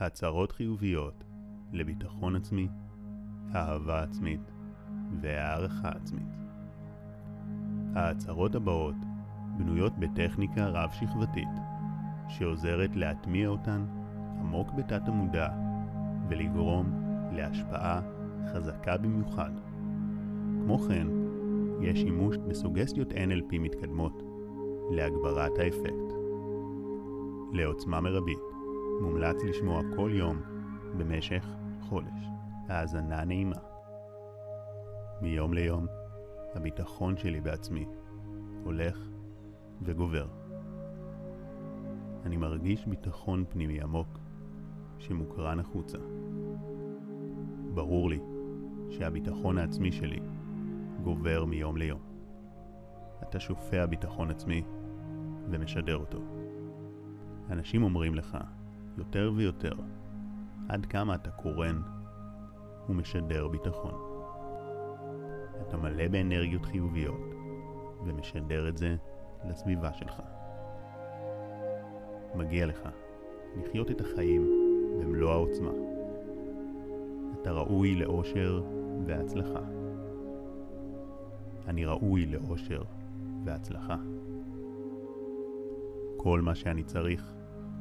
הצהרות חיוביות לביטחון עצמי, אהבה עצמית והערכה עצמית. ההצהרות הבאות בנויות בטכניקה רב-שכבתית שעוזרת להטמיע אותן עמוק בתת המודע ולגרום להשפעה חזקה במיוחד. כמו כן, יש שימוש בסוגסטיות NLP מתקדמות להגברת האפקט. לעוצמה מרבית, מומלץ לשמוע כל יום במשך חודש. האזנה נעימה. מיום ליום, הביטחון שלי בעצמי הולך וגובר. אני מרגיש ביטחון פנימי עמוק שמוקרן החוצה. ברור לי שהביטחון העצמי שלי גובר מיום ליום. אתה שופע ביטחון עצמי ומשדר אותו. אנשים אומרים לך יותר ויותר עד כמה אתה קורן ומשדר ביטחון. אתה מלא באנרגיות חיוביות ומשדר את זה לסביבה שלך. מגיע לך לחיות את החיים במלוא העוצמה. אתה ראוי לאושר והצלחה. אני ראוי לאושר והצלחה. כל מה שאני צריך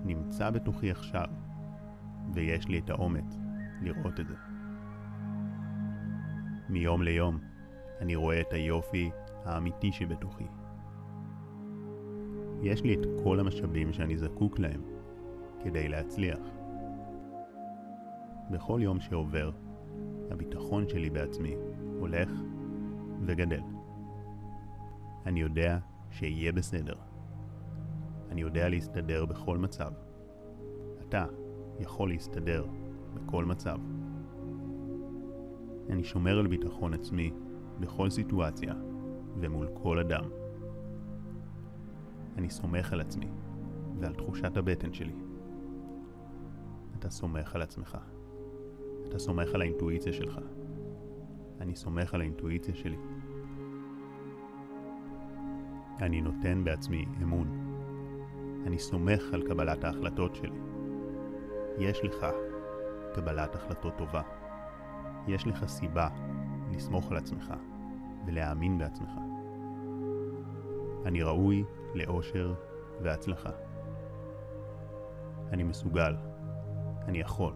נמצא בתוכי עכשיו, ויש לי את האומץ לראות את זה. מיום ליום אני רואה את היופי האמיתי שבתוכי. יש לי את כל המשאבים שאני זקוק להם כדי להצליח. בכל יום שעובר, הביטחון שלי בעצמי הולך וגדל. אני יודע שיהיה בסדר. אני יודע להסתדר בכל מצב. אתה יכול להסתדר בכל מצב. אני שומר על ביטחון עצמי בכל סיטואציה ומול כל אדם. אני סומך על עצמי ועל תחושת הבטן שלי. אתה סומך על עצמך. אתה סומך על האינטואיציה שלך. אני סומך על האינטואיציה שלי. אני נותן בעצמי אמון. אני סומך על קבלת ההחלטות שלי. יש לך קבלת החלטות טובה. יש לך סיבה לסמוך על עצמך ולהאמין בעצמך. אני ראוי לאושר והצלחה. אני מסוגל. אני יכול.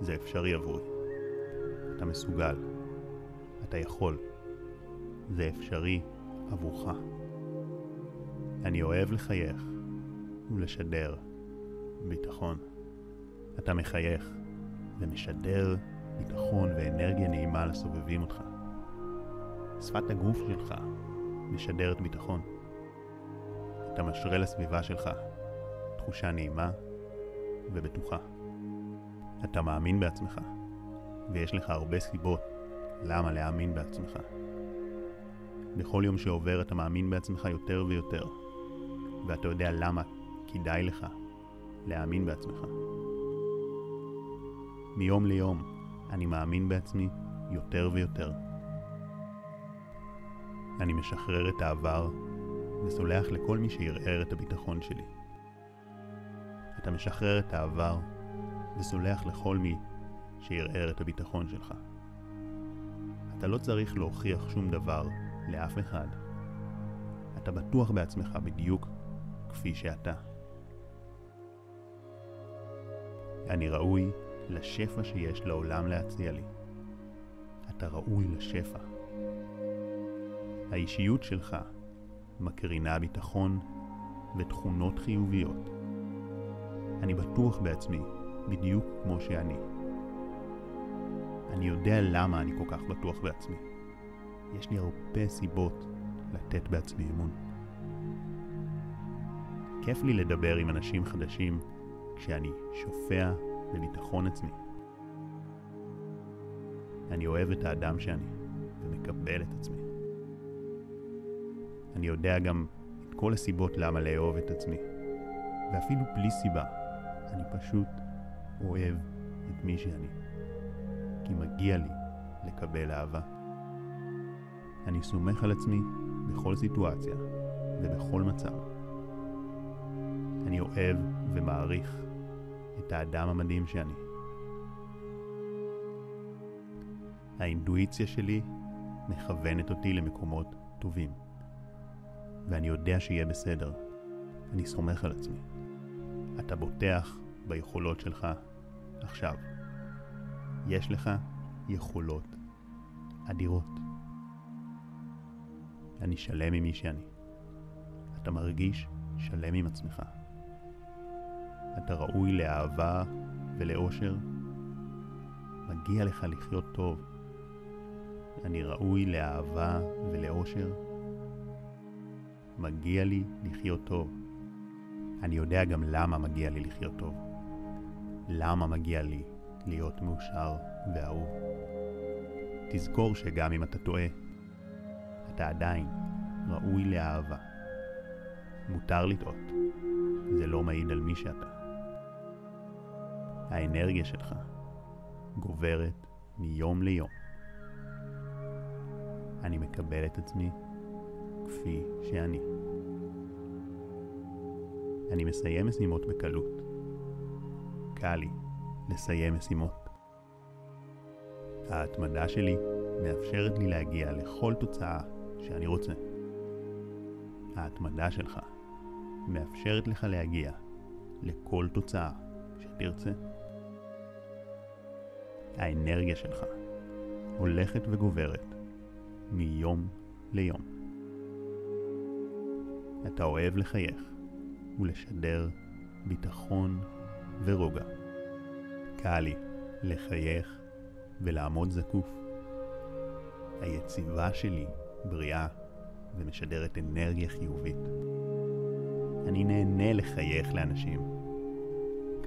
זה אפשרי עבורי. אתה מסוגל. אתה יכול. זה אפשרי עבורך. אני אוהב לחייך ולשדר ביטחון. אתה מחייך ומשדר ביטחון ואנרגיה נעימה לסובבים אותך. שפת הגוף שלך משדרת ביטחון. אתה משרה לסביבה שלך תחושה נעימה ובטוחה. אתה מאמין בעצמך, ויש לך הרבה סיבות למה להאמין בעצמך. בכל יום שעובר אתה מאמין בעצמך יותר ויותר, ואתה יודע למה כדאי לך להאמין בעצמך. מיום ליום אני מאמין בעצמי יותר ויותר. אני משחרר את העבר וסולח לכל מי שערער את הביטחון שלי. אתה משחרר את העבר וסולח לכל מי שערער את הביטחון שלך. אתה לא צריך להוכיח שום דבר לאף אחד. אתה בטוח בעצמך בדיוק כפי שאתה. אני ראוי לשפע שיש לעולם להציע לי. אתה ראוי לשפע. האישיות שלך מקרינה ביטחון ותכונות חיוביות. אני בטוח בעצמי בדיוק כמו שאני. אני יודע למה אני כל כך בטוח בעצמי. יש לי הרבה סיבות לתת בעצמי אמון. כיף לי לדבר עם אנשים חדשים כשאני שופע בביטחון עצמי. אני אוהב את האדם שאני ומקבל את עצמי. אני יודע גם את כל הסיבות למה לאהוב את עצמי, ואפילו בלי סיבה, אני פשוט אוהב את מי שאני, כי מגיע לי לקבל אהבה. אני סומך על עצמי בכל סיטואציה ובכל מצב. אני אוהב ומעריך את האדם המדהים שאני. האינטואיציה שלי מכוונת אותי למקומות טובים. ואני יודע שיהיה בסדר. אני סומך על עצמי. אתה בוטח ביכולות שלך עכשיו. יש לך יכולות אדירות. אני שלם עם מי שאני. אתה מרגיש שלם עם עצמך. אתה ראוי לאהבה ולאושר. מגיע לך לחיות טוב. אני ראוי לאהבה ולאושר. מגיע לי לחיות טוב. אני יודע גם למה מגיע לי לחיות טוב. למה מגיע לי להיות מאושר ואהוב. תזכור שגם אם אתה טועה, אתה עדיין ראוי לאהבה. מותר לטעות, זה לא מעיד על מי שאתה. האנרגיה שלך גוברת מיום ליום. אני מקבל את עצמי כפי שאני. אני מסיים משימות בקלות. קל לי לסיים משימות. ההתמדה שלי מאפשרת לי להגיע לכל תוצאה שאני רוצה. ההתמדה שלך מאפשרת לך להגיע לכל תוצאה שתרצה. האנרגיה שלך הולכת וגוברת מיום ליום. אתה אוהב לחייך ולשדר ביטחון ורוגע. קל לי לחייך ולעמוד זקוף. היציבה שלי בריאה ומשדרת אנרגיה חיובית. אני נהנה לחייך לאנשים.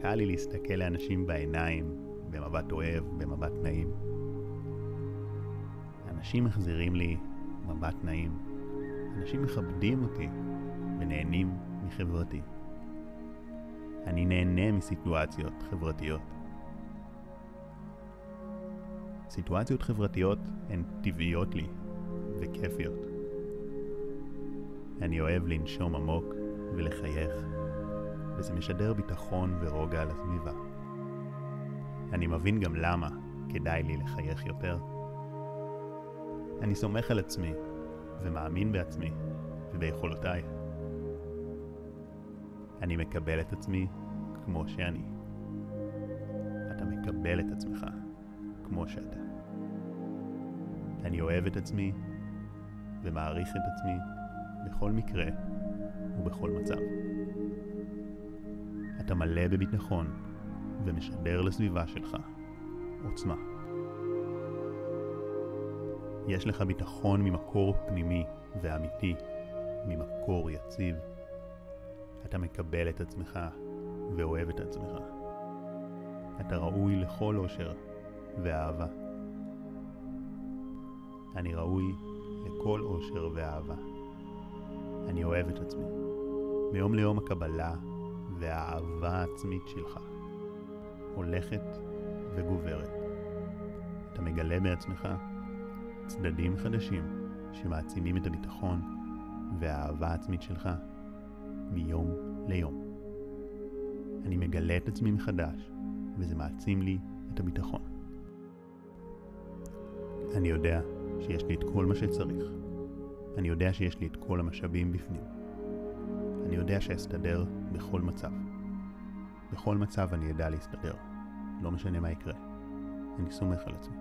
קל לי להסתכל לאנשים בעיניים, במבט אוהב, במבט נעים. אנשים מחזירים לי מבט נעים. אנשים מכבדים אותי ונהנים מחברתי. אני נהנה מסיטואציות חברתיות. סיטואציות חברתיות הן טבעיות לי וכיפיות. אני אוהב לנשום עמוק ולחייך, וזה משדר ביטחון ורוגע לסביבה. אני מבין גם למה כדאי לי לחייך יותר. אני סומך על עצמי ומאמין בעצמי וביכולותיי. אני מקבל את עצמי כמו שאני. אתה מקבל את עצמך כמו שאתה. אני אוהב את עצמי ומעריך את עצמי בכל מקרה ובכל מצב. אתה מלא בביטחון ומשדר לסביבה שלך עוצמה. יש לך ביטחון ממקור פנימי ואמיתי, ממקור יציב. אתה מקבל את עצמך ואוהב את עצמך. אתה ראוי לכל אושר ואהבה. אני ראוי לכל אושר ואהבה. אני אוהב את עצמי. מיום ליום הקבלה והאהבה העצמית שלך הולכת וגוברת. אתה מגלה בעצמך צדדים חדשים שמעצימים את הביטחון והאהבה העצמית שלך מיום ליום. אני מגלה את עצמי מחדש, וזה מעצים לי את הביטחון. אני יודע שיש לי את כל מה שצריך. אני יודע שיש לי את כל המשאבים בפנים. אני יודע שאסתדר בכל מצב. בכל מצב אני אדע להסתדר, לא משנה מה יקרה. אני סומך על עצמי.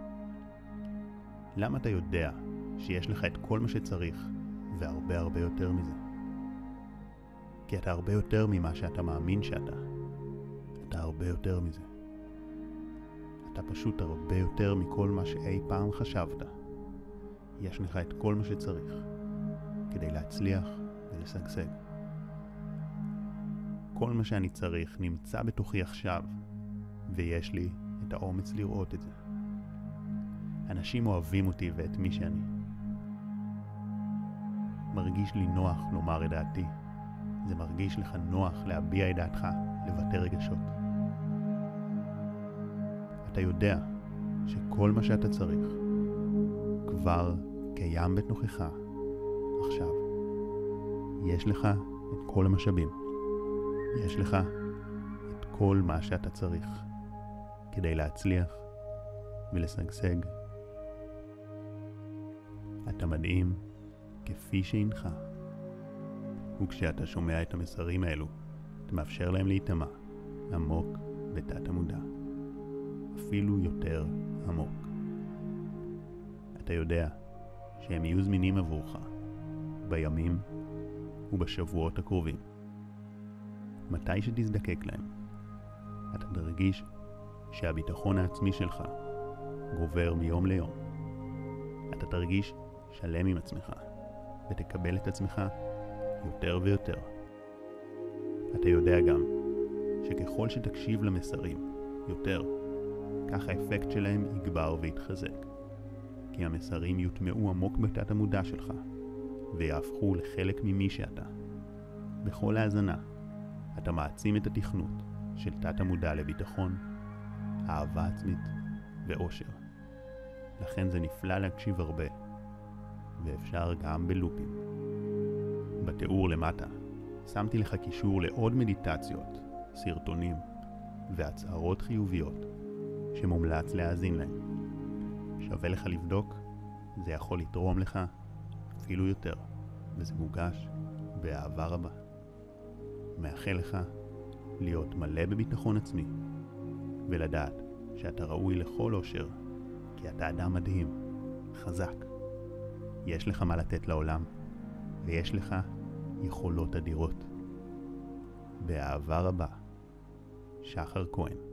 למה אתה יודע שיש לך את כל מה שצריך, והרבה הרבה יותר מזה? כי אתה הרבה יותר ממה שאתה מאמין שאתה. אתה הרבה יותר מזה. אתה פשוט הרבה יותר מכל מה שאי פעם חשבת. יש לך את כל מה שצריך כדי להצליח ולשגשג. כל מה שאני צריך נמצא בתוכי עכשיו, ויש לי את האומץ לראות את זה. אנשים אוהבים אותי ואת מי שאני. מרגיש לי נוח לומר את דעתי. זה מרגיש לך נוח להביע את דעתך, לבטא רגשות. אתה יודע שכל מה שאתה צריך כבר קיים בתוכך עכשיו. יש לך את כל המשאבים. יש לך את כל מה שאתה צריך כדי להצליח ולשגשג. אתה מדהים כפי שהנך. וכשאתה שומע את המסרים האלו, אתה מאפשר להם להיטמע עמוק בתת המודע, אפילו יותר עמוק. אתה יודע שהם יהיו זמינים עבורך בימים ובשבועות הקרובים. מתי שתזדקק להם, אתה תרגיש שהביטחון העצמי שלך גובר מיום ליום. אתה תרגיש שלם עם עצמך, ותקבל את עצמך יותר ויותר. אתה יודע גם שככל שתקשיב למסרים יותר, כך האפקט שלהם יגבר ויתחזק. כי המסרים יוטמעו עמוק בתת המודע שלך, ויהפכו לחלק ממי שאתה. בכל האזנה, אתה מעצים את התכנות של תת המודע לביטחון, אהבה עצמית ואושר. לכן זה נפלא להקשיב הרבה, ואפשר גם בלופים. בתיאור למטה שמתי לך קישור לעוד מדיטציות, סרטונים והצהרות חיוביות שמומלץ להאזין להם. שווה לך לבדוק, זה יכול לתרום לך אפילו יותר, וזה מוגש באהבה רבה. מאחל לך להיות מלא בביטחון עצמי, ולדעת שאתה ראוי לכל אושר, כי אתה אדם מדהים, חזק. יש לך מה לתת לעולם, ויש לך יכולות אדירות. באהבה רבה, שחר כהן